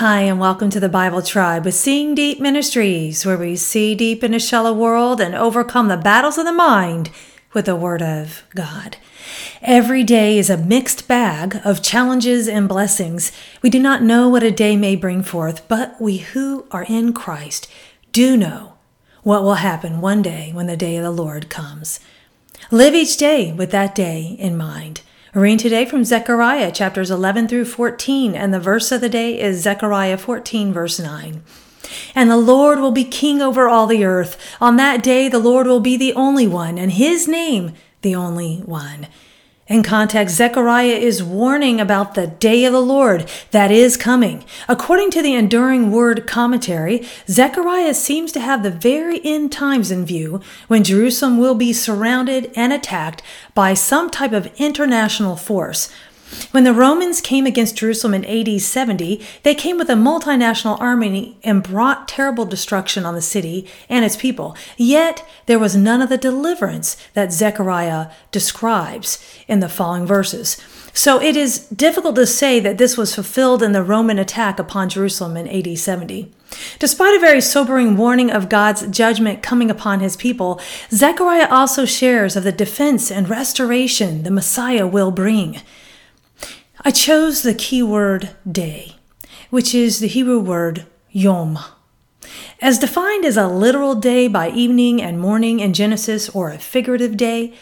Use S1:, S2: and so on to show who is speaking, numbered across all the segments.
S1: Hi, and welcome to the Bible Tribe with Seeing Deep Ministries, where we see deep in a shallow world and overcome the battles of the mind with the Word of God. Every day is a mixed bag of challenges and blessings. We do not know what a day may bring forth, but we who are in Christ do know what will happen one day when the day of the Lord comes. Live each day with that day in mind. Reading today from Zechariah chapters 11 through 14, and the verse of the day is Zechariah 14, verse 9. And the Lord will be king over all the earth. On that day, the Lord will be the only one, and his name the only one. In context, Zechariah is warning about the day of the Lord that is coming. According to the Enduring Word commentary, Zechariah seems to have the very end times in view when Jerusalem will be surrounded and attacked by some type of international force. When the Romans came against Jerusalem in AD 70, they came with a multinational army and brought terrible destruction on the city and its people. Yet there was none of the deliverance that Zechariah describes in the following verses. So it is difficult to say that this was fulfilled in the Roman attack upon Jerusalem in AD 70. Despite a very sobering warning of God's judgment coming upon his people, Zechariah also shares of the defense and restoration the Messiah will bring. I chose the keyword day, which is the Hebrew word yom. As defined as a literal day by evening and morning in Genesis or a figurative day,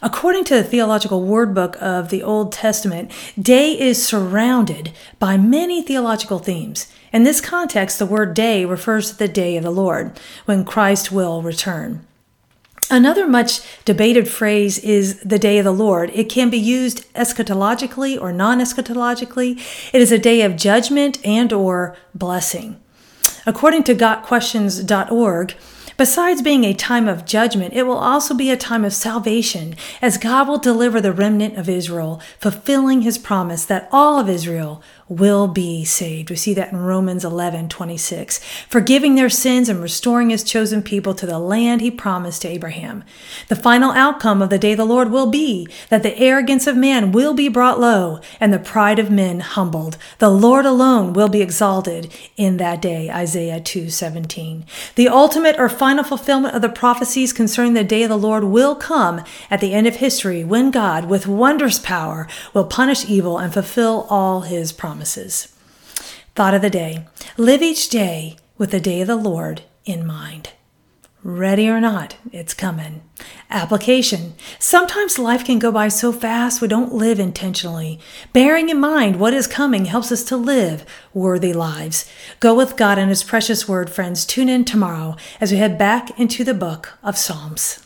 S1: according to the Theological word book of the Old Testament, day is surrounded by many theological themes. In this context, the word day refers to the day of the Lord, when Christ will return. Another much debated phrase is the day of the Lord. It can be used eschatologically or non-eschatologically. It is a day of judgment and or blessing. According to gotquestions.org, besides being a time of judgment, it will also be a time of salvation as God will deliver the remnant of Israel, fulfilling his promise that all of Israel will be saved. We see that in Romans 11 26, forgiving their sins and restoring his chosen people to the land he promised to Abraham. The final outcome of the day of the Lord will be that the arrogance of man will be brought low and the pride of men humbled. The Lord alone will be exalted in that day. Isaiah 2 17. The ultimate or final fulfillment of the prophecies concerning the day of the Lord will come at the end of history when God, with wondrous power, will punish evil and fulfill all his promises. Thought of the day live each day with the day of the Lord in mind. Ready or not, it's coming. Application. Sometimes life can go by so fast we don't live intentionally. Bearing in mind what is coming helps us to live worthy lives. Go with God and His precious word, friends. Tune in tomorrow as we head back into the book of Psalms.